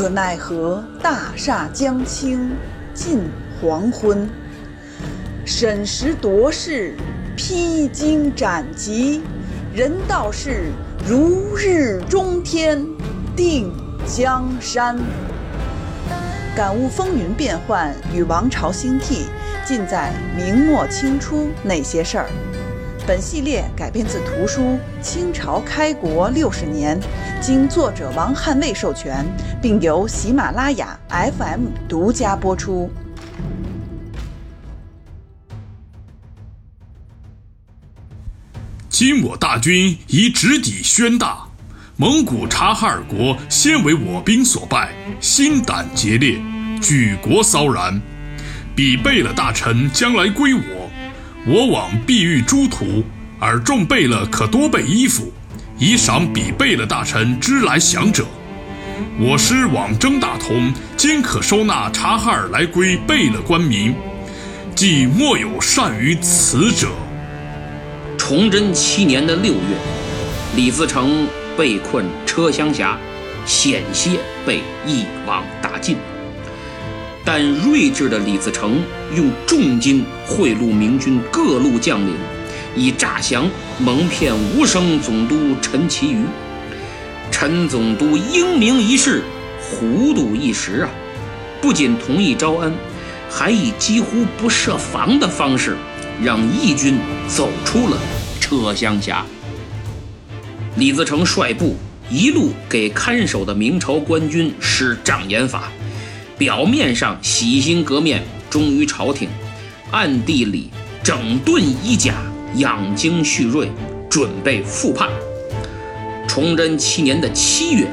可奈何大厦将倾近黄昏。审时度势，披荆斩棘，人道是如日中天，定江山。感悟风云变幻与王朝兴替，尽在明末清初那些事儿。本系列改编自图书《清朝开国六十年》，经作者王汉卫授权，并由喜马拉雅 FM 独家播出。今我大军已直抵宣大，蒙古察哈尔国先为我兵所败，心胆竭裂，举国骚然。彼贝勒大臣将来归我，我往必欲诸途，而众贝勒可多备衣服，以赏彼贝勒大臣之来降者。我师往征大同，今可收纳察哈尔来归贝勒官民，既莫有善于此者。崇祯七年的六月，李自成被困车厢峡，险些被一网打尽。但睿智的李自成用重金贿赂明军各路将领，以诈降蒙骗吴省总督陈其瑜。陈总督英明一世，糊涂一时啊！不仅同意招安，还以几乎不设防的方式，让义军走出了车厢峡。李自成率部一路给看守的明朝官军施障眼法。表面上洗心革面，忠于朝廷，暗地里整顿衣甲，养精蓄锐，准备复叛。崇祯七年的七月，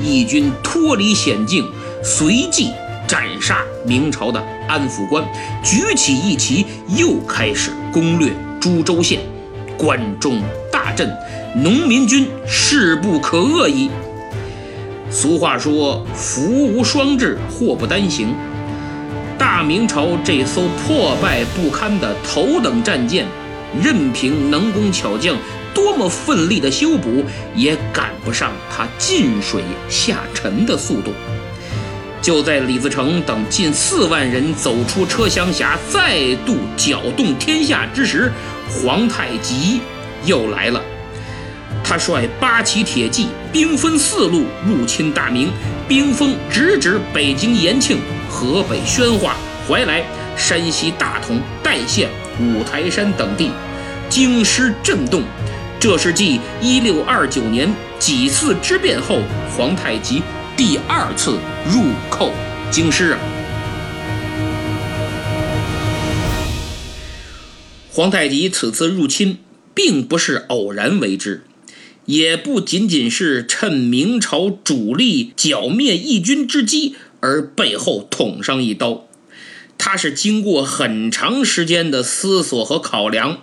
义军脱离险境，随即斩杀明朝的安抚官，举起义旗，又开始攻略株洲县，关中大震，农民军势不可遏矣。俗话说：“福无双至，祸不单行。”大明朝这艘破败不堪的头等战舰，任凭能工巧匠多么奋力的修补，也赶不上它进水下沉的速度。就在李自成等近四万人走出车厢峡，再度搅动天下之时，皇太极又来了。率八旗铁骑，兵分四路入侵大明，兵锋直指北京延庆、河北宣化、怀来、山西大同、代县、五台山等地，京师震动。这是继一六二九年几次之变后，皇太极第二次入寇京师啊！皇太极此次入侵，并不是偶然为之。也不仅仅是趁明朝主力剿灭义军之机而背后捅上一刀，他是经过很长时间的思索和考量，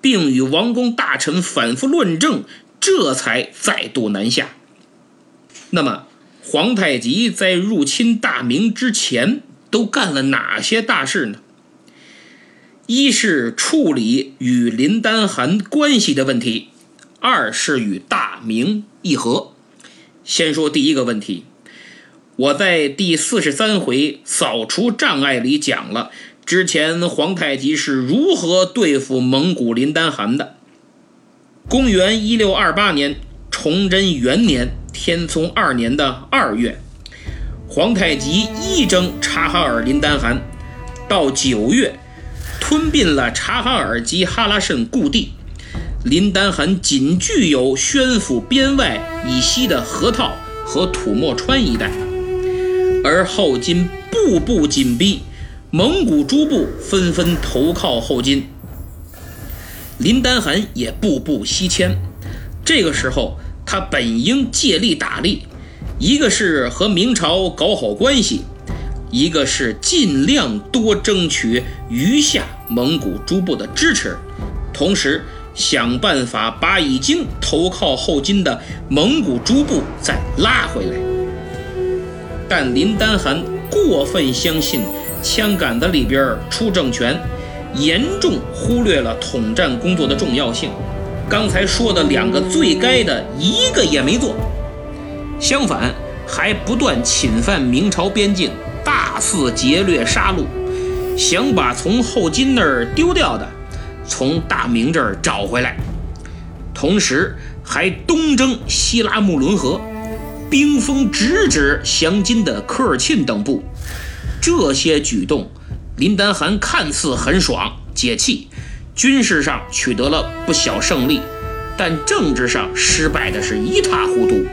并与王公大臣反复论证，这才再度南下。那么，皇太极在入侵大明之前都干了哪些大事呢？一是处理与林丹汗关系的问题。二是与大明议和。先说第一个问题，我在第四十三回扫除障碍里讲了，之前皇太极是如何对付蒙古林丹汗的。公元一六二八年，崇祯元年，天聪二年的二月，皇太极一征察哈尔林丹汗，到九月，吞并了察哈尔及哈拉慎故地。林丹汗仅具有宣府边外以西的河套和土默川一带，而后金步步紧逼，蒙古诸部纷纷投靠后金，林丹汗也步步西迁。这个时候，他本应借力打力，一个是和明朝搞好关系，一个是尽量多争取余下蒙古诸部的支持，同时。想办法把已经投靠后金的蒙古诸部再拉回来，但林丹汗过分相信枪杆子里边出政权，严重忽略了统战工作的重要性。刚才说的两个最该的一个也没做，相反还不断侵犯明朝边境，大肆劫掠杀戮，想把从后金那儿丢掉的，从大明这儿找回来，同时还东征西拉木伦河，兵锋直指降金的科尔沁等部。这些举动，林丹汗看似很爽解气。军事上取得了不小胜利，但政治上失败的是一塌糊涂。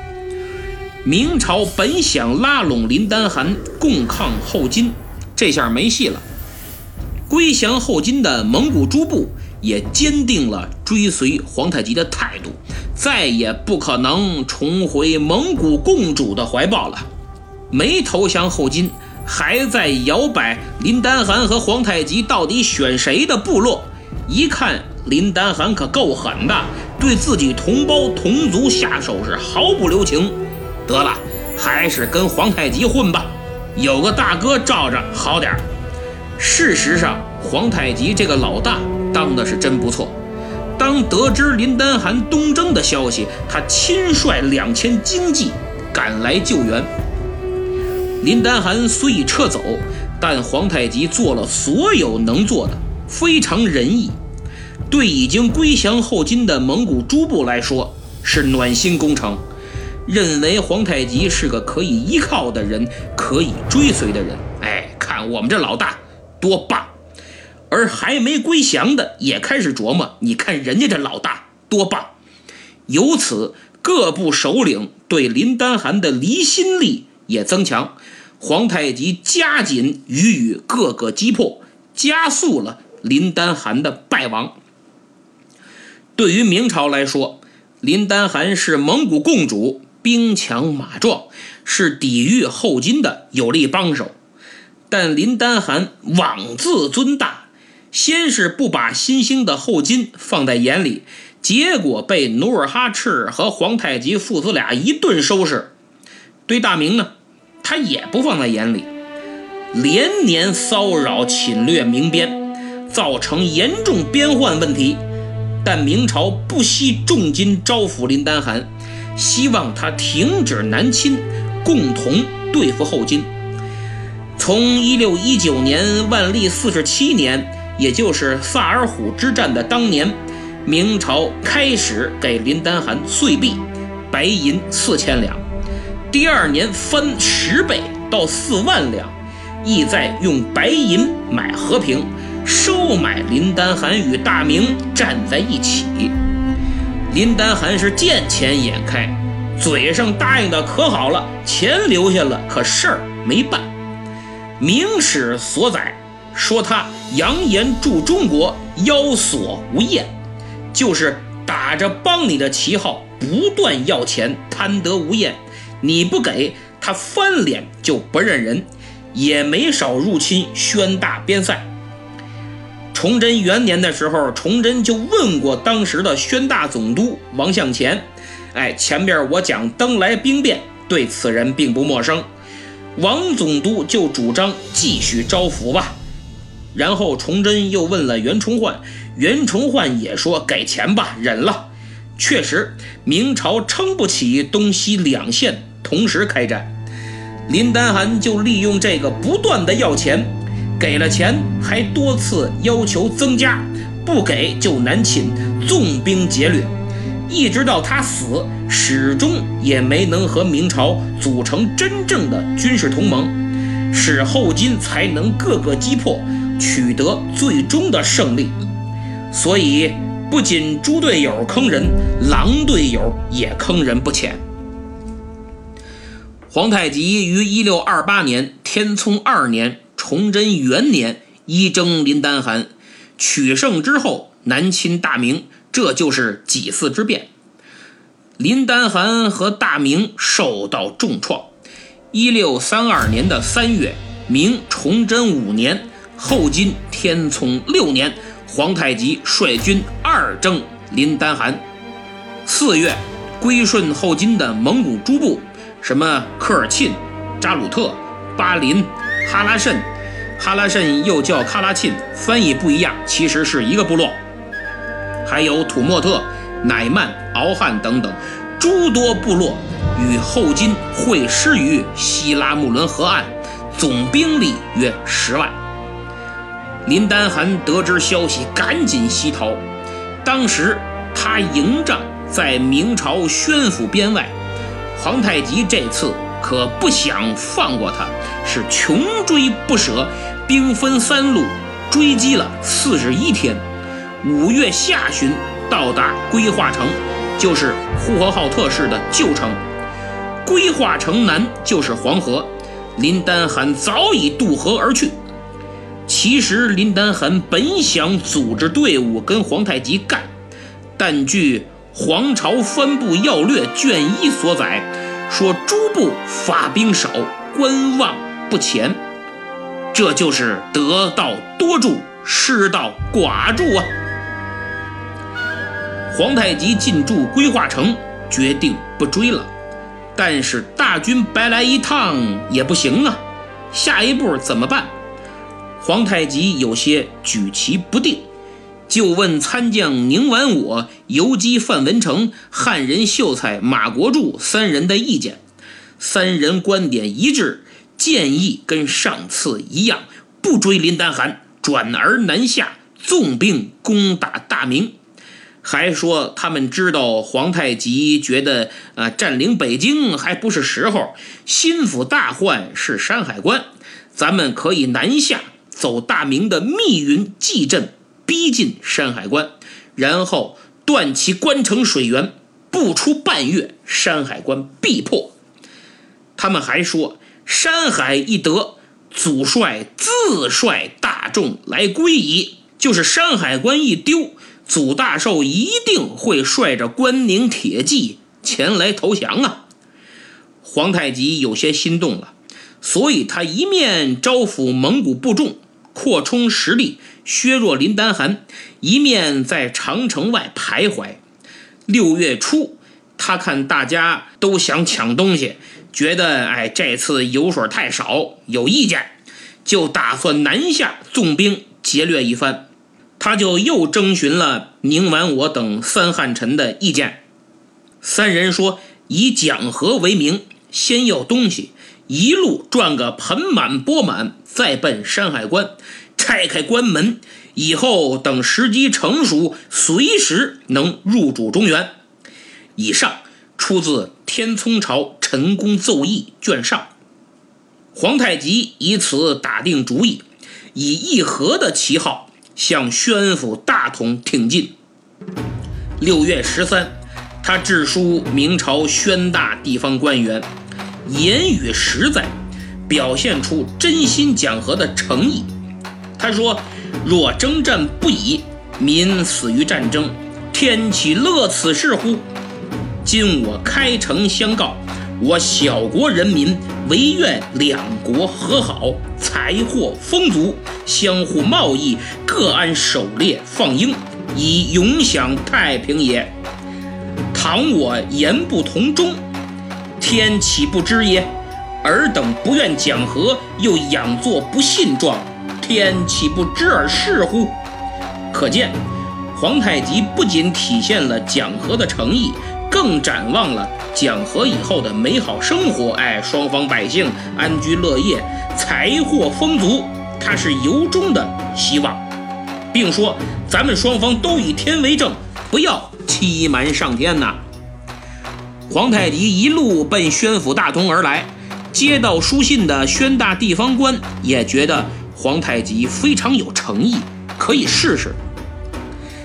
明朝本想拉拢林丹汗共抗后金，这下没戏了。归降后金的蒙古诸部也坚定了追随皇太极的态度，再也不可能重回蒙古共主的怀抱了。没投降后金，还在摇摆林丹汗和皇太极到底选谁的部落。一看林丹汗可够狠的，对自己同胞同族下手是毫不留情。得了，还是跟皇太极混吧，有个大哥罩着好点儿。事实上，皇太极这个老大当的是真不错。当得知林丹汗东征的消息，他亲率两千精骑赶来救援。林丹汗虽已撤走，但皇太极做了所有能做的。非常仁义，对已经归降后金的蒙古诸部来说是暖心工程，认为皇太极是个可以依靠的人，可以追随的人。哎，看我们这老大多棒！而还没归降的也开始琢磨，你看人家这老大多棒！由此，各部首领对林丹汗的离心力也增强，皇太极加紧予以各个击破，加速了。林丹汗的败亡，对于明朝来说，林丹汗是蒙古共主，兵强马壮，是抵御后金的有力帮手。但林丹汗妄自尊大，先是不把新兴的后金放在眼里，结果被努尔哈赤和皇太极父子俩一顿收拾。对大明呢，他也不放在眼里，连年骚扰侵略明边。造成严重边患问题，但明朝不惜重金招抚林丹汗，希望他停止南侵，共同对付后金。从一六一九年万历四十七年，也就是萨尔浒之战的当年，明朝开始给林丹汗岁币，白银四千两，第二年翻十倍到四万两，意在用白银买和平。收买林丹汗与大明站在一起，林丹汗是见钱眼开，嘴上答应的可好了，钱留下了，可事儿没办。明史所载说他扬言助中国，腰索无厌，就是打着帮你的旗号，不断要钱，贪得无厌。你不给他翻脸就不认人，也没少入侵宣大边塞。崇祯元年的时候，崇祯就问过当时的宣大总督王向前：“哎，前边我讲登莱兵变，对此人并不陌生。”王总督就主张继续招抚吧。然后崇祯又问了袁崇焕，袁崇焕也说：“给钱吧，忍了。”确实，明朝撑不起东西两线同时开战，林丹汗就利用这个不断的要钱。给了钱，还多次要求增加，不给就南侵，纵兵劫掠，一直到他死，始终也没能和明朝组成真正的军事同盟，使后金才能各个击破，取得最终的胜利。所以，不仅猪队友坑人，狼队友也坑人不浅。皇太极于一六二八年天聪二年。崇祯元年，一征林丹汗，取胜之后南侵大明，这就是几次之变。林丹汗和大明受到重创。一六三二年的三月，明崇祯五年，后金天聪六年，皇太极率军二征林丹汗。四月，归顺后金的蒙古诸部，什么科尔沁、扎鲁特、巴林、哈拉慎。哈拉慎又叫喀拉沁，翻译不一样，其实是一个部落。还有土默特、乃曼、敖汉等等诸多部落与后金会师于西拉木伦河岸，总兵力约十万。林丹汗得知消息，赶紧西逃。当时他营帐在明朝宣府边外，皇太极这次可不想放过他，是穷追不舍，兵分三路追击了四十一天。五月下旬到达归化城，就是呼和浩特市的旧城。归化城南就是黄河，林丹汗早已渡河而去。其实林丹汗本想组织队伍跟皇太极干，但据《皇朝藩部要略》卷一所载，说诸部发兵少，观望不前，这就是得道多助，失道寡助啊。皇太极进驻归化城，决定不追了。但是大军白来一趟也不行啊，下一步怎么办？皇太极有些举棋不定，就问参将宁完我、游击范文成、汉人秀才马国柱三人的意见。三人观点一致，建议跟上次一样，不追林丹汗，转而南下，纵兵攻打大明。还说他们知道皇太极觉得啊占领北京还不是时候，心腹大患是山海关，咱们可以南下走大明的密云蓟镇，逼近山海关，然后断其关城水源，不出半月，山海关必破。他们还说山海一得，祖帅自率大众来归矣，就是山海关一丢。祖大寿一定会率着关宁铁骑前来投降啊！皇太极有些心动了，所以他一面招抚蒙古部众，扩充实力，削弱林丹汗，一面在长城外徘徊。六月初，他看大家都想抢东西，觉得哎这次油水太少，有意见，就打算南下纵兵劫掠一番。他就又征询了宁完我等三汉臣的意见。三人说，以讲和为名，先要东西，一路赚个盆满钵满，再奔山海关，拆开关门，以后等时机成熟，随时能入主中原。以上出自《天聪朝陈公奏议》卷上。皇太极以此打定主意，以议和的旗号。向宣府大同挺进。六月十三，他致书明朝宣大地方官员，言语实在，表现出真心讲和的诚意。他说：“若征战不已，民死于战争，天岂乐此事乎？今我开城相告。”我小国人民唯愿两国和好，财货丰足，相互贸易，各安狩猎放鹰，以永享太平也。倘我言不同衷，天岂不知也？尔等不愿讲和，又养作不信状，天岂不知尔是乎？可见，皇太极不仅体现了讲和的诚意。更展望了讲和以后的美好生活，哎，双方百姓安居乐业，财货丰足，他是由衷的希望，并说咱们双方都以天为证，不要欺瞒上天呐。皇太极一路奔宣府大同而来，接到书信的宣大地方官也觉得皇太极非常有诚意，可以试试，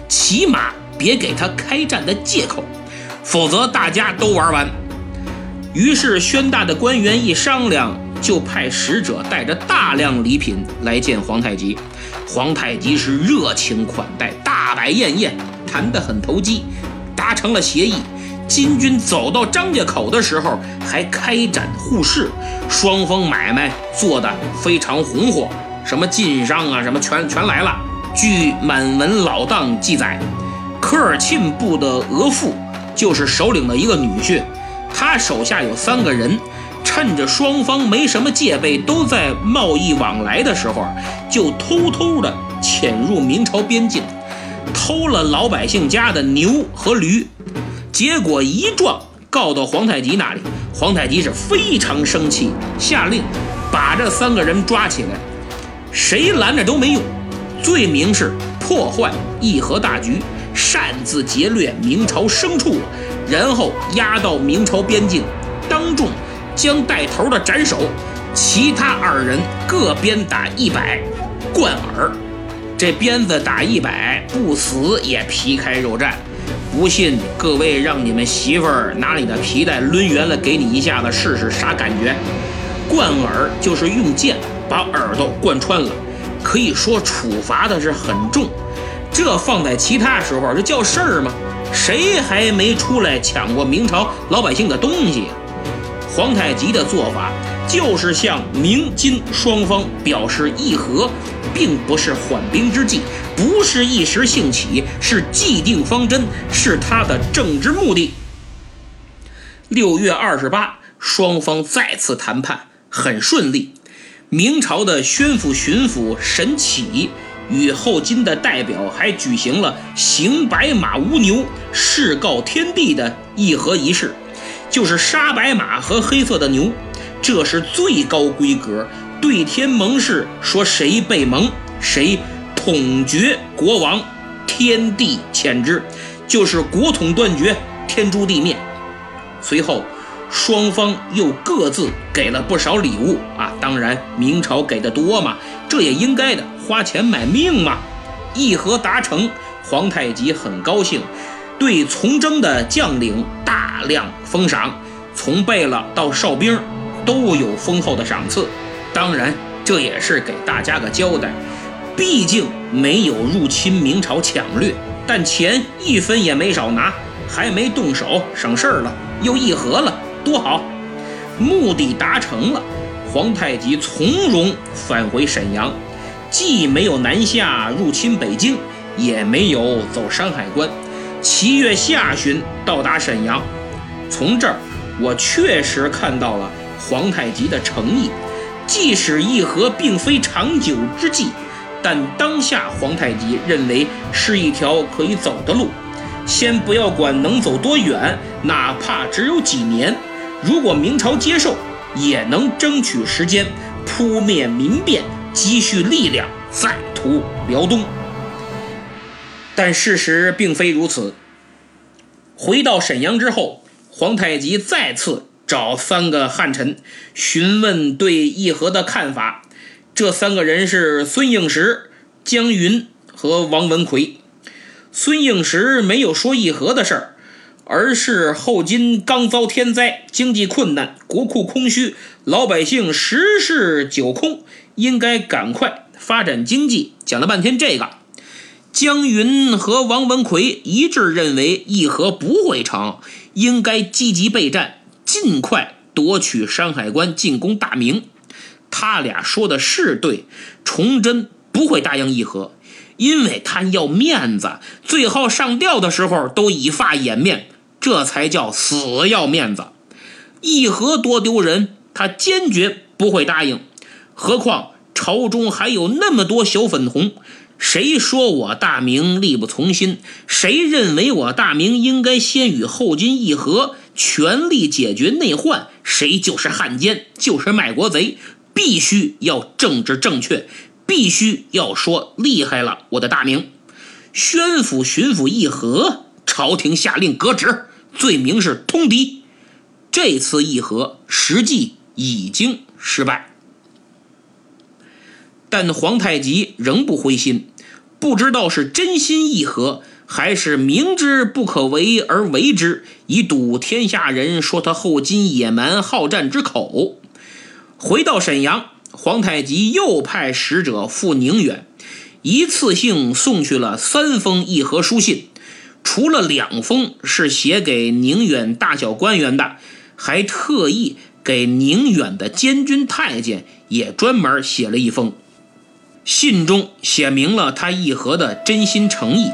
起码别给他开战的借口。否则大家都玩完。于是宣大的官员一商量，就派使者带着大量礼品来见皇太极。皇太极是热情款待，大摆宴宴，谈得很投机，达成了协议。金军走到张家口的时候，还开展互市，双方买卖做得非常红火，什么晋商啊，什么全全来了。据满文老档记载，科尔沁部的额驸。就是首领的一个女婿，他手下有三个人，趁着双方没什么戒备，都在贸易往来的时候，就偷偷的潜入明朝边境，偷了老百姓家的牛和驴，结果一状告到皇太极那里，皇太极是非常生气，下令把这三个人抓起来，谁拦着都没用，罪名是破坏议和大局，擅自劫掠明朝牲畜，然后押到明朝边境，当众将带头的斩首，其他二人各鞭打一百，贯耳。这鞭子打一百，不死也皮开肉绽。不信各位让你们媳妇儿拿你的皮带抡圆了，给你一下子试试啥感觉？贯耳就是用剑把耳朵贯穿了，可以说处罚的是很重。这放在其他时候，这叫事儿吗？谁还没出来抢过明朝老百姓的东西？皇太极的做法就是向明金双方表示议和。并不是缓兵之计，不是一时兴起，是既定方针，是他的政治目的。六月二十八，双方再次谈判，很顺利。明朝的宣抚巡抚沈启与后金的代表还举行了行白马无牛，誓告天地的议和仪式，就是杀白马和黑色的牛，这是最高规格。对天盟誓，说谁被蒙，谁统绝国王，天地谴之，就是国统断绝，天诛地灭。随后，双方又各自给了不少礼物啊，当然明朝给的多嘛，这也应该的，花钱买命嘛。议和达成，皇太极很高兴，对从征的将领大量封赏，从贝勒到哨兵都有丰厚的赏赐。当然，这也是给大家个交代，毕竟没有入侵明朝抢掠，但钱一分也没少拿，还没动手，省事儿了，又议和了，多好！目的达成了，皇太极从容返回沈阳，既没有南下入侵北京，也没有走山海关，七月下旬到达沈阳。从这儿，我确实看到了皇太极的诚意。即使议和并非长久之计，但当下皇太极认为是一条可以走的路。先不要管能走多远，哪怕只有几年，如果明朝接受，也能争取时间扑灭民变，积蓄力量，再图辽东。但事实并非如此。回到沈阳之后，皇太极再次。找三个汉臣询问对议和的看法。这三个人是孙应时、江云和王文奎。孙应时没有说议和的事儿，而是后金刚遭天灾，经济困难，国库空虚，老百姓十室九空，应该赶快发展经济。讲了半天这个，江云和王文奎一致认为议和不会成，应该积极备战。尽快夺取山海关，进攻大明。他俩说的是对，崇祯不会答应议和，因为他要面子，最后上吊的时候都以发掩面，这才叫死要面子。议和多丢人，他坚决不会答应。何况朝中还有那么多小粉红，谁说我大明力不从心？谁认为我大明应该先与后金议和？全力解决内患，谁就是汉奸，就是卖国贼，必须要政治正确，必须要说厉害了，我的大明。宣府巡抚议和，朝廷下令革职，罪名是通敌。这次议和实际已经失败，但皇太极仍不灰心，不知道是真心议和。还是明知不可为而为之，以堵天下人说他后金野蛮好战之口。回到沈阳，皇太极又派使者赴宁远，一次性送去了三封议和书信，除了两封是写给宁远大小官员的，还特意给宁远的监军太监也专门写了一封，信中写明了他议和的真心诚意。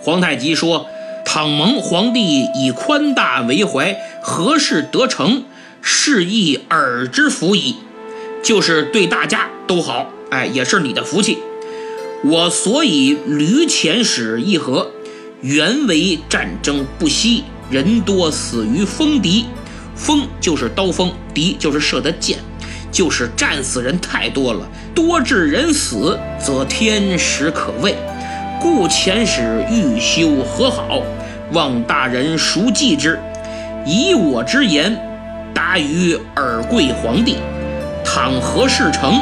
皇太极说：“倘蒙皇帝以宽大为怀，何事得成？是亦尔之福矣。就是对大家都好，哎，也是你的福气。我所以屡遣使议和，原为战争不息，人多死于锋敌。锋就是刀锋，敌就是射的箭，就是战死人太多了，多致人死，则天时可畏。故遣使欲修和好，望大人熟记之。以我之言，达于尔贵皇帝。倘何事成，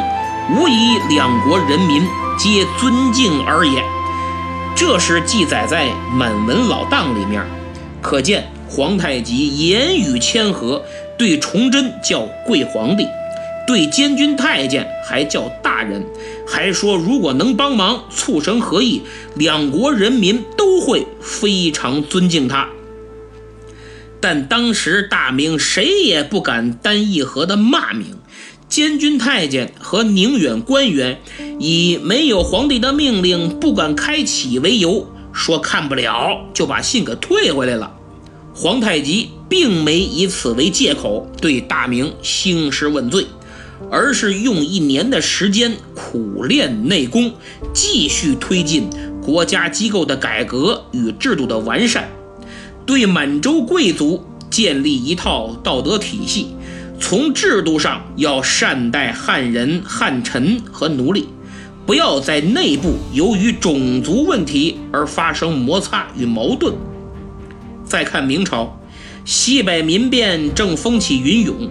无疑两国人民。皆尊敬而也，这是记载在满文老档里面，可见皇太极言语谦和，对崇祯叫贵皇帝，对监军太监还叫大人，还说如果能帮忙促成和议，两国人民都会非常尊敬他。但当时大明谁也不敢担议和的骂名。监军太监和宁远官员以没有皇帝的命令不敢开启为由，说看不了，就把信给退回来了。皇太极并没以此为借口对大明兴师问罪，而是用一年的时间苦练内功，继续推进国家机构的改革与制度的完善，对满洲贵族建立一套道德体系。从制度上要善待汉人、汉臣和奴隶，不要在内部由于种族问题而发生摩擦与矛盾。再看明朝，西北民变正风起云涌，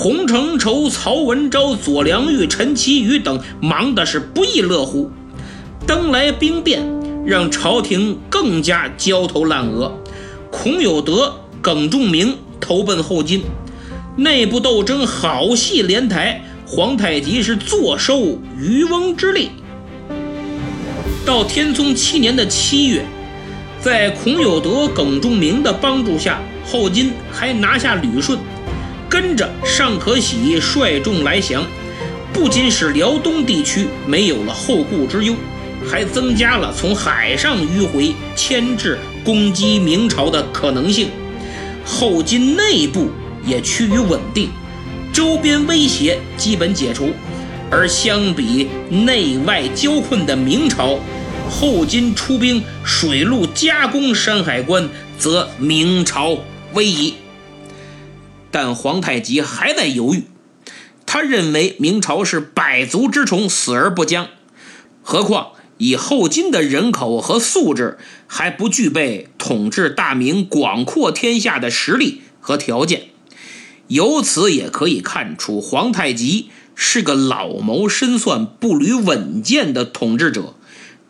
洪承畴、曹文昭、左良玉、陈其瑜等忙的是不亦乐乎。登来兵变，让朝廷更加焦头烂额。孔有德、耿仲明投奔后金。内部斗争好戏连台，皇太极是坐收渔翁之利。到天聪七年的七月，在孔有德、耿仲明的帮助下，后金还拿下旅顺，跟着尚可喜率众来降，不仅使辽东地区没有了后顾之忧，还增加了从海上迂回牵制攻击明朝的可能性。后金内部。也趋于稳定，周边威胁基本解除，而相比内外交困的明朝，后金出兵水陆加攻山海关，则明朝危矣。但皇太极还在犹豫，他认为明朝是百足之虫，死而不僵。何况以后金的人口和素质，还不具备统治大明、广阔天下的实力和条件。由此也可以看出，皇太极是个老谋深算、步履稳健的统治者，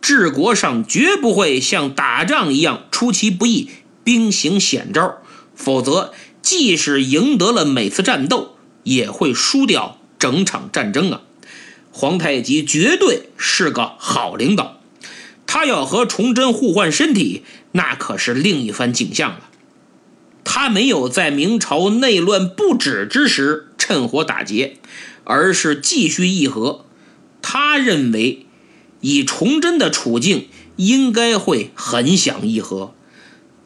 治国上绝不会像打仗一样出其不意、兵行险招，否则即使赢得了每次战斗，也会输掉整场战争啊！皇太极绝对是个好领导，他要和崇祯互换身体，那可是另一番景象了。他没有在明朝内乱不止之时趁火打劫，而是继续议和。他认为，以崇祯的处境，应该会很想议和，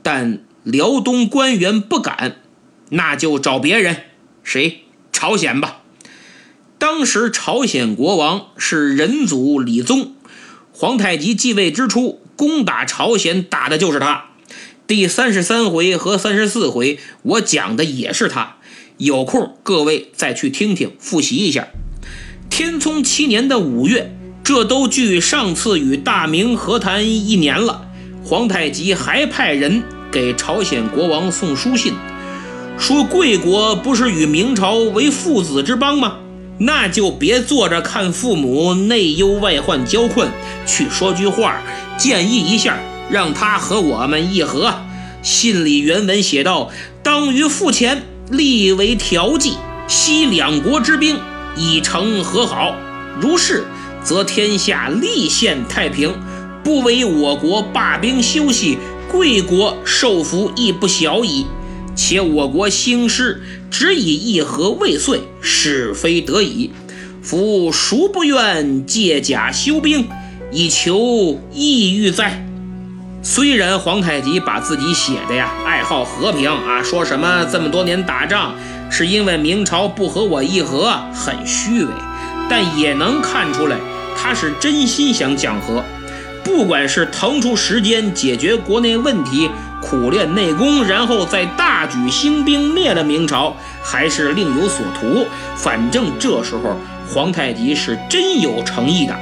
但辽东官员不敢，那就找别人，谁？朝鲜吧。当时朝鲜国王是仁祖李宗，皇太极继位之初，攻打朝鲜打的就是他。第三十三回和三十四回，我讲的也是他。有空各位再去听听，复习一下。天聪七年的五月，这都距上次与大明和谈一年了。皇太极还派人给朝鲜国王送书信，说贵国不是与明朝为父子之邦吗？那就别坐着看父母内忧外患交困，去说句话，建议一下。让他和我们议和。信里原文写道：“当于父前立为调剂，息两国之兵，以成和好。如是，则天下立现太平，不为我国罢兵休息，贵国受福亦不小矣。且我国兴师，只以议和未遂，是非得已。夫孰不愿借甲休兵，以求意欲哉？”虽然皇太极把自己写的呀爱好和平啊，说什么这么多年打仗是因为明朝不和我议和，很虚伪，但也能看出来他是真心想讲和。不管是腾出时间解决国内问题，苦练内功，然后再大举兴兵灭了明朝，还是另有所图，反正这时候皇太极是真有诚意的，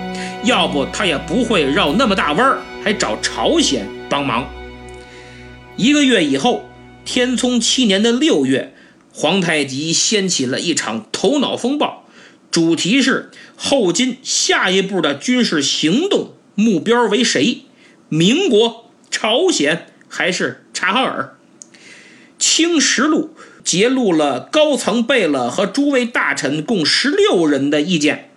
要不他也不会绕那么大弯儿，还找朝鲜帮忙。一个月以后，天聪七年的六月，皇太极掀起了一场头脑风暴，主题是后金下一步的军事行动。目标为谁？民国、朝鲜还是察哈尔？《清实录》揭露了高层贝勒和诸位大臣共十六人的意见，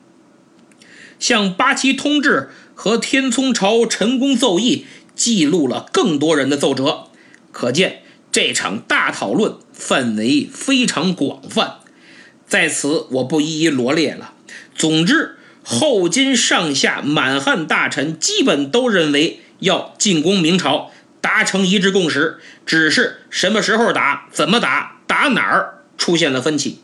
向八旗通志和天聪朝陈公奏议记录了更多人的奏折，可见这场大讨论范围非常广泛。在此我不一一罗列了。总之。后金上下满汉大臣基本都认为要进攻明朝，达成一致共识，只是什么时候打、怎么打、打哪儿出现了分歧。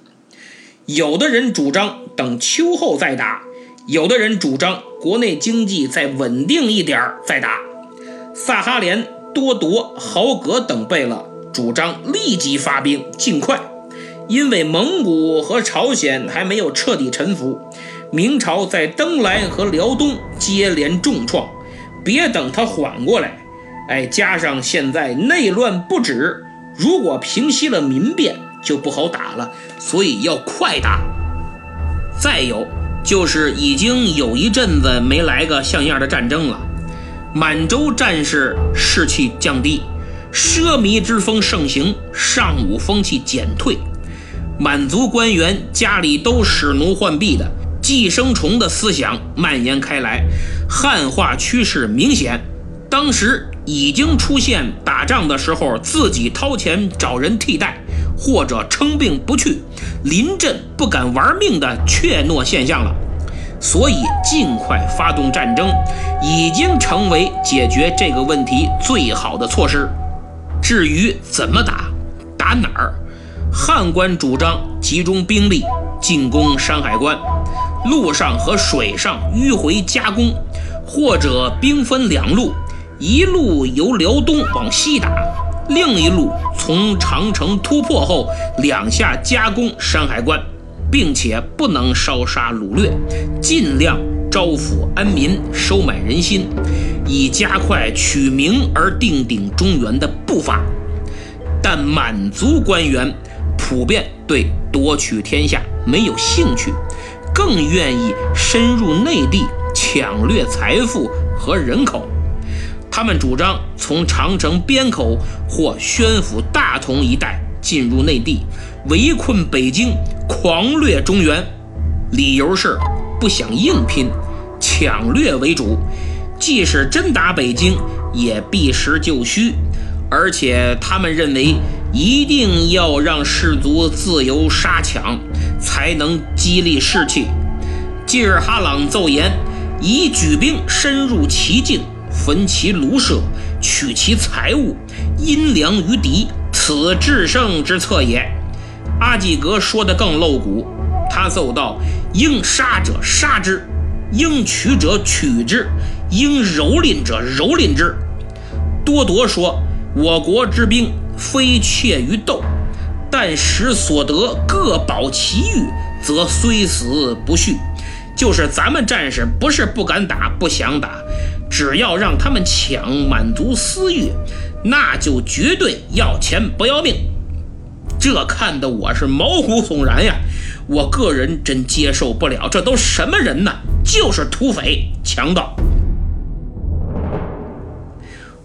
有的人主张等秋后再打，有的人主张国内经济再稳定一点再打。萨哈连、多铎、豪格等贝勒主张立即发兵，尽快，因为蒙古和朝鲜还没有彻底臣服。明朝在登莱和辽东接连重创，别等他缓过来，哎，加上现在内乱不止，如果平息了民变就不好打了，所以要快打。再有就是已经有一阵子没来个像样的战争了，满洲战士士气降低，奢靡之风盛行，尚武风气减退，满族官员家里都使奴换婢的。寄生虫的思想蔓延开来，汉化趋势明显。当时已经出现打仗的时候自己掏钱找人替代，或者称病不去，临阵不敢玩命的怯懦现象了。所以，尽快发动战争已经成为解决这个问题最好的措施。至于怎么打，打哪儿，汉官主张集中兵力进攻山海关。路上和水上迂回夹攻，或者兵分两路，一路由辽东往西打，另一路从长城突破后两下夹攻山海关，并且不能烧杀掳掠，尽量招抚安民，收买人心，以加快取名而定鼎中原的步伐。但满族官员普遍对夺取天下没有兴趣。更愿意深入内地抢掠财富和人口，他们主张从长城边口或宣府大同一带进入内地，围困北京，狂掠中原。理由是不想硬拼，抢掠为主。即使真打北京，也避实就虚。而且他们认为，一定要让士卒自由杀抢，才能激励士气。吉尔哈朗奏言：以举兵深入其境，焚其庐舍，取其财物，阴粮于敌，此制胜之策也。阿济格说的更露骨，他奏道：应杀者杀之，应取者取之，应蹂躏者蹂躏之。多铎说。我国之兵非怯于斗，但使所得各保其欲，则虽死不恤。就是咱们战士不是不敢打、不想打，只要让他们抢，满足私欲，那就绝对要钱不要命。这看得我是毛骨悚然呀！我个人真接受不了，这都什么人呢？就是土匪、强盗。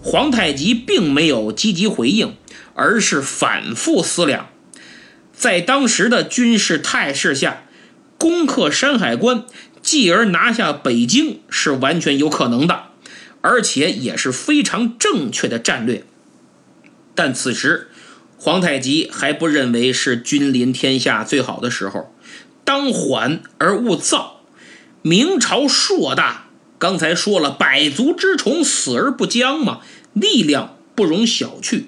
皇太极并没有积极回应，而是反复思量。在当时的军事态势下，攻克山海关，继而拿下北京是完全有可能的，而且也是非常正确的战略。但此时，皇太极还不认为是君临天下最好的时候。当缓而勿躁。明朝硕大。刚才说了，百足之虫，死而不僵嘛，力量不容小觑。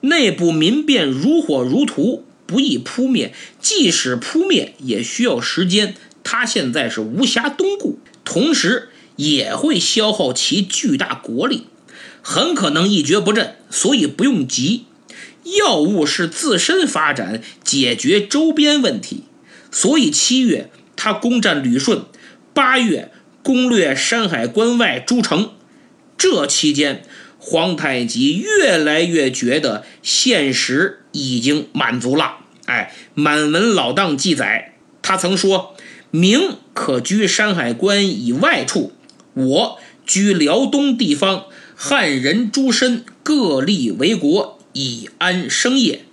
内部民变如火如荼，不易扑灭。即使扑灭，也需要时间。他现在是无暇东顾，同时也会消耗其巨大国力，很可能一蹶不振。所以不用急，要务是自身发展，解决周边问题。所以七月他攻占旅顺，八月攻略山海关外诸城。这期间，皇太极越来越觉得现实已经满足了。哎，满文老档记载，他曾说：“明可居山海关以外处，我居辽东地方，汉人诸身各立为国，以安生业。”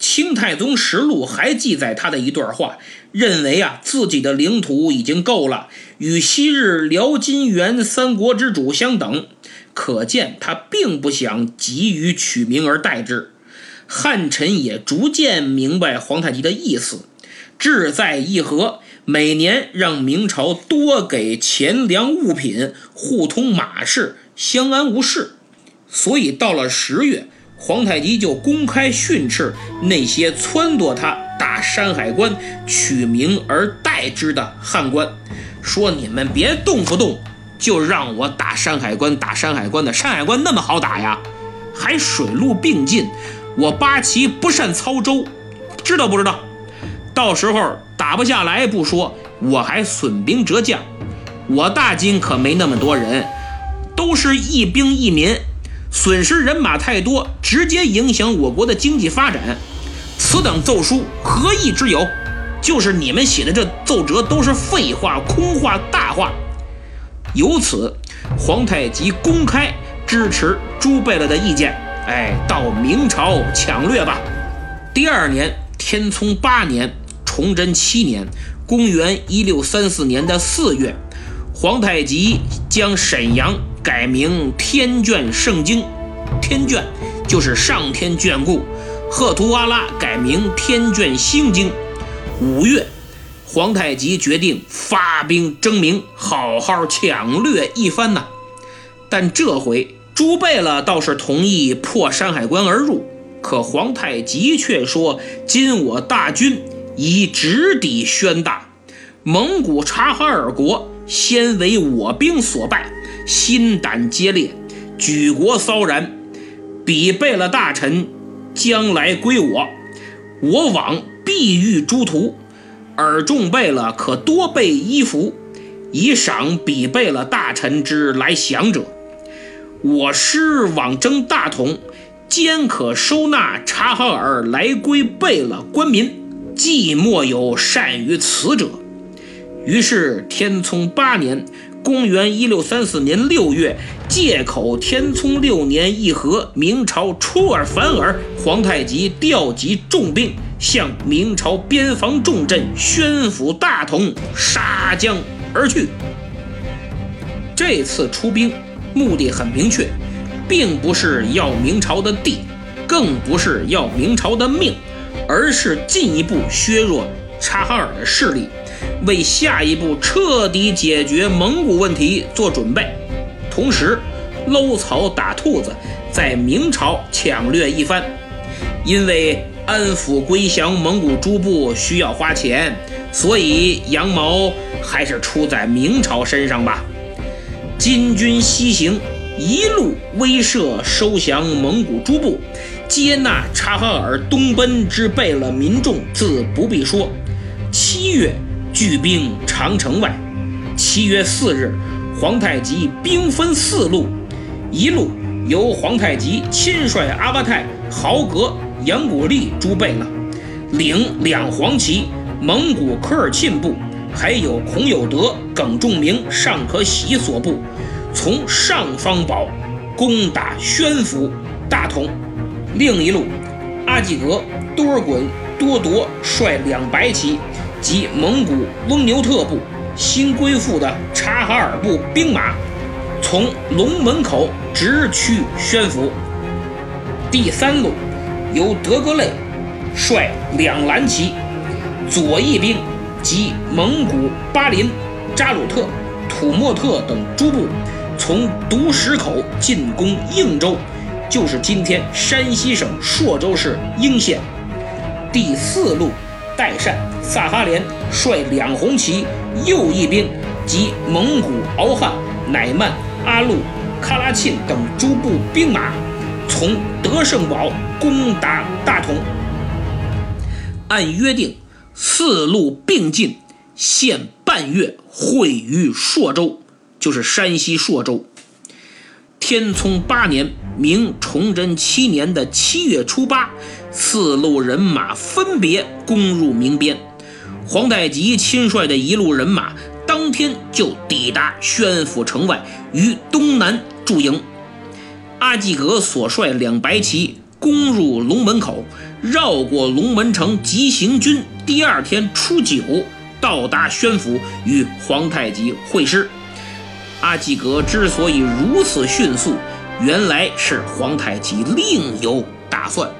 《清太宗实录》还记载他的一段话，认为啊自己的领土已经够了，与昔日辽、金、元三国之主相等，可见他并不想急于取名而代之。汉臣也逐渐明白皇太极的意思，志在议和，每年让明朝多给钱粮物品，互通马市，相安无事。所以到了十月，皇太极就公开训斥那些撺掇他打山海关、取名而代之的汉官，说：“你们别动不动就让我打山海关，打山海关的山海关那么好打呀，还水陆并进。”我八旗不善操舟，知道不知道？到时候打不下来不说，我还损兵折将。我大金可没那么多人，都是一兵一民，损失人马太多，直接影响我国的经济发展。此等奏书何意之有？就是你们写的这奏折都是废话、空话、大话。由此，皇太极公开支持朱贝勒的意见。哎，到明朝抢掠吧！第二年，天聪八年，崇祯七年，公元一六三四年的四月，皇太极将沈阳改名天眷圣经，天眷就是上天眷顾；赫图阿拉改名天眷星经。五月，皇太极决定发兵征明，好好抢掠一番呐！但这回。朱贝勒倒是同意破山海关而入，可皇太极却说：“今我大军以直抵宣大，蒙古察哈尔国先为我兵所败，心胆皆裂，举国骚然。彼贝勒大臣将来归我，我往必遇诸徒，尔众贝勒可多备衣服，以赏彼贝勒大臣之来降者。”我师往征大同，兼可收纳察哈尔来归贝勒官民，既莫有善于此者。于是天聪八年（公元一六三四年六月），借口天聪六年议和，明朝出尔反尔，皇太极调集重兵向明朝边防重镇宣府大同杀将而去。这次出兵。目的很明确，并不是要明朝的地，更不是要明朝的命，而是进一步削弱察哈尔的势力，为下一步彻底解决蒙古问题做准备。同时，搂草打兔子，在明朝抢掠一番。因为安抚归降蒙古诸部需要花钱，所以羊毛还是出在明朝身上吧。金军西行，一路威慑收降蒙古诸部，接纳察哈尔东奔之贝勒民众，自不必说。七月，聚兵长城外。七月四日，皇太极兵分四路，一路由皇太极亲率阿巴泰、豪格、杨古力诸贝勒，领两黄旗、蒙古科尔沁部。还有孔有德、耿仲明、尚可喜所部，从上方堡攻打宣府、大同。另一路，阿济格、多尔衮、多铎率两白旗及蒙古翁牛特部、新归附的察哈尔部兵马，从龙门口直趋宣府。第三路，由德格类率两蓝旗，左翼兵。及蒙古巴林、扎鲁特、土默特等诸部，从独石口进攻应州，就是今天山西省朔州市应县。第四路，代善、萨哈连率两红旗，右翼兵及蒙古敖汉、乃曼、阿禄、喀拉沁等诸部兵马，从德胜堡攻打大同。按约定，四路并进，限半月会于朔州，就是山西朔州。天聪八年，明崇祯七年的七月初八，四路人马分别攻入明边。皇太极亲率的一路人马，当天就抵达宣府城外，于东南驻营。阿济格所率两白旗攻入龙门口，绕过龙门城急行军。第二天初九，到达宣府，与皇太极会师。阿济格之所以如此迅速，原来是皇太极另有打算。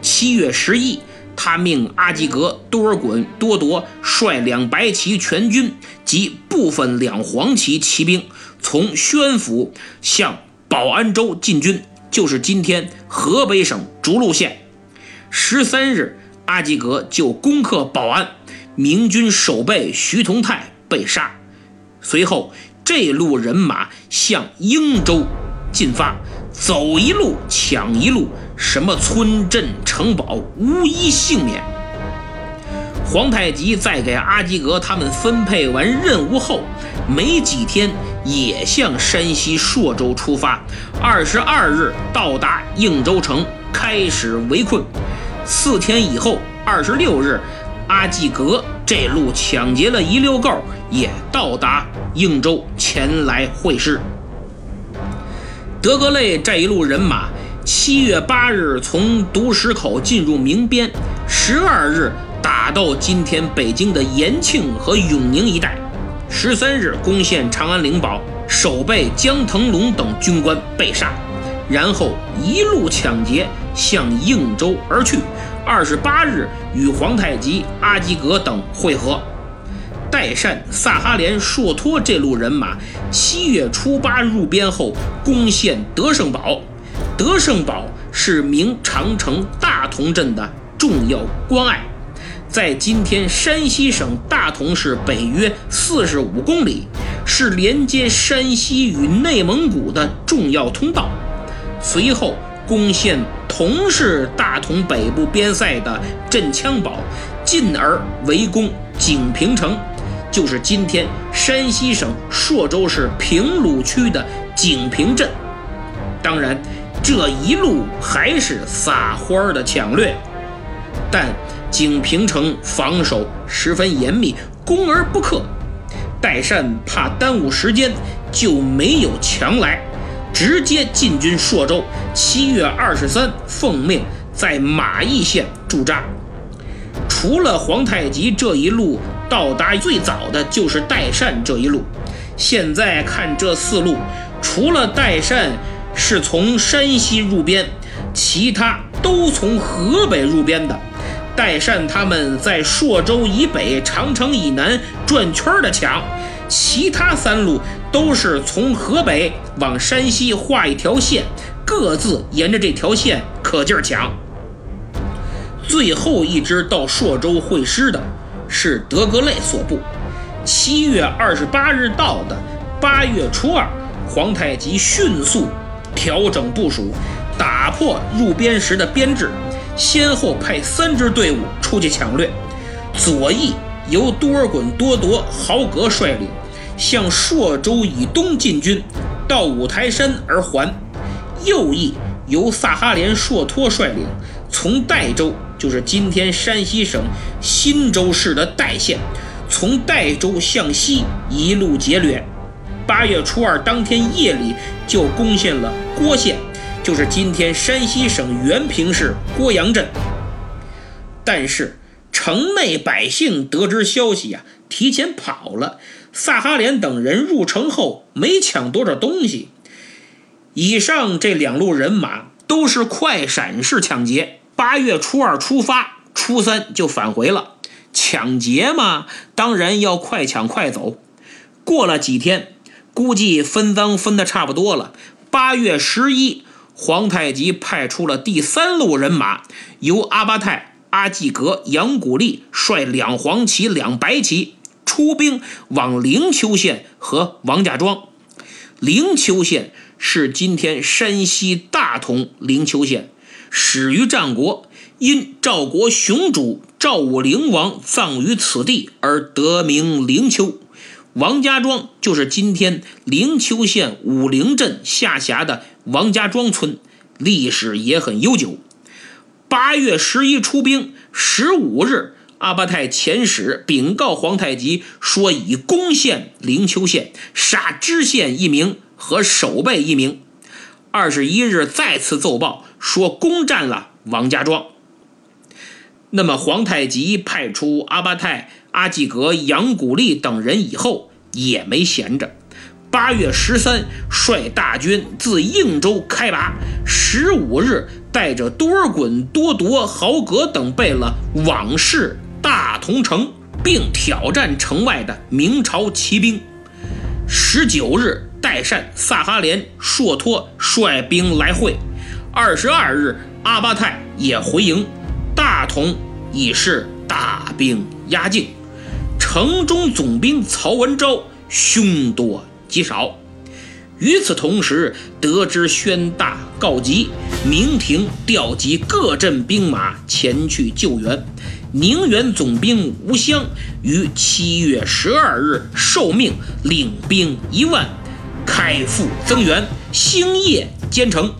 七月十一。他命阿济格、多尔衮、多铎率两白旗全军及部分两黄旗骑兵，从宣府向保安州进军，就是今天河北省涿鹿县。十三日，阿济格就攻克保安，明军守备徐同泰被杀。随后，这路人马向英州进发，走一路抢一路。什么村镇城堡无一幸免。皇太极在给阿济格他们分配完任务后，没几天也向山西朔州出发。二十二日到达应州城，开始围困。四天以后，二十六日，阿济格这路抢劫了一溜够，也到达应州，前来会师。德格类这一路人马。七月八日从独石口进入明边，十二日打到今天北京的延庆和永宁一带，十三日攻陷长安灵宝，守备江腾龙等军官被杀，然后一路抢劫向应州而去。二十八日与皇太极、阿济格等会合。代善、萨哈连、硕托这路人马，七月初八入边后攻陷德胜堡。德胜堡是明长城大同镇的重要关隘，在今天山西省大同市北约四十五公里，是连接山西与内蒙古的重要通道。随后攻陷同是大同北部边塞的镇羌堡，进而围攻景平城，就是今天山西省朔州市平鲁区的景平镇。当然。这一路还是撒欢儿的抢掠，但景平城防守十分严密，攻而不克。代善怕耽误时间，就没有强来，直接进军朔州。七月二十三，奉命在马邑县驻扎。除了皇太极这一路到达最早的就是代善这一路。现在看这四路，除了代善。是从山西入边，其他都从河北入边的。代善他们在朔州以北、长城以南转圈的抢，其他三路都是从河北往山西画一条线，各自沿着这条线可劲儿抢。最后一支到朔州会师的是德格类所部，七月二十八日到的，八月初二，皇太极迅速。调整部署，打破入边时的编制，先后派三支队伍出去抢掠。左翼由多尔衮、多铎、豪格率领，向朔州以东进军，到五台山而还；右翼由萨哈连、硕托率领，从代州（就是今天山西省忻州市的代县），从代州向西一路劫掠。八月初二当天夜里，就攻陷了郭县，就是今天山西省原平市郭阳镇。但是城内百姓得知消息呀，提前跑了。萨哈连等人入城后没抢多少东西。以上这两路人马都是快闪式抢劫，八月初二出发，初三就返回了。抢劫嘛，当然要快抢快走。过了几天。估计分赃分的差不多了。八月十一，皇太极派出了第三路人马，由阿巴泰、阿济格、杨古力率两黄旗、两白旗出兵往灵丘县和王家庄。灵丘县是今天山西大同灵丘县，始于战国，因赵国雄主赵武灵王葬于此地而得名灵丘。王家庄就是今天灵丘县武陵镇下辖的王家庄村，历史也很悠久。八月十一出兵，十五日，阿巴泰遣使禀告皇太极说已攻陷灵丘县，杀知县一名和守备一名。二十一日再次奏报说攻占了王家庄。那么皇太极派出阿巴泰。阿济格、杨古力等人以后也没闲着。八月十三，率大军自应州开拔。十五日，带着多尔衮、多铎、豪格等贝勒往视大同城，并挑战城外的明朝骑兵。十九日，代善、萨哈连、硕托率兵来会。二十二日，阿巴泰也回营，大同已是大兵压境。城中总兵曹文昭凶多极少。与此同时，得知宣大告急，明廷调集各镇兵马前去救援。宁远总兵吴襄于七月十二日受命领兵一万，开赴增援，星夜兼程。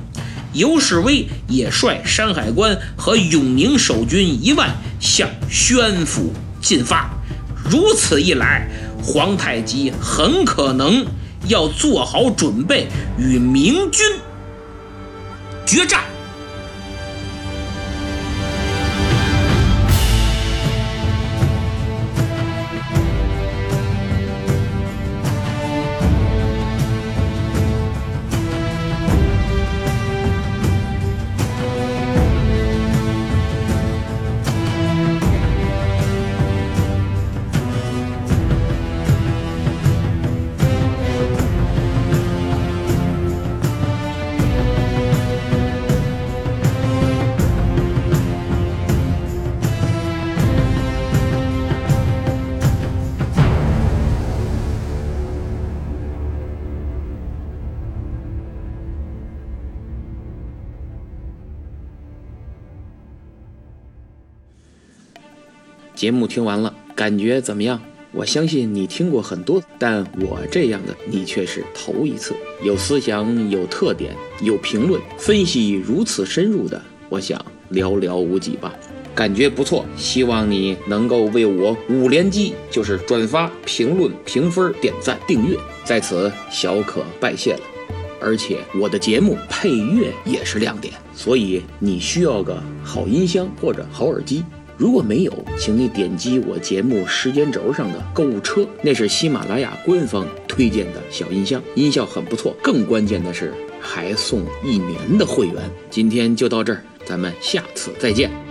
尤世威也率山海关和永宁守军一万向宣府进发。如此一来，皇太极很可能要做好准备与明军决战。节目听完了，感觉怎么样？我相信你听过很多，但我这样的你却是头一次。有思想、有特点、有评论分析如此深入的，我想寥寥无几吧。感觉不错，希望你能够为我五连击，就是转发、评论、评分、点赞、订阅，在此小可拜谢了。而且我的节目配乐也是亮点，所以你需要个好音箱或者好耳机。如果没有，请你点击我节目时间轴上的购物车，那是喜马拉雅官方推荐的小音箱，音效很不错。更关键的是，还送一年的会员。今天就到这儿，咱们下次再见。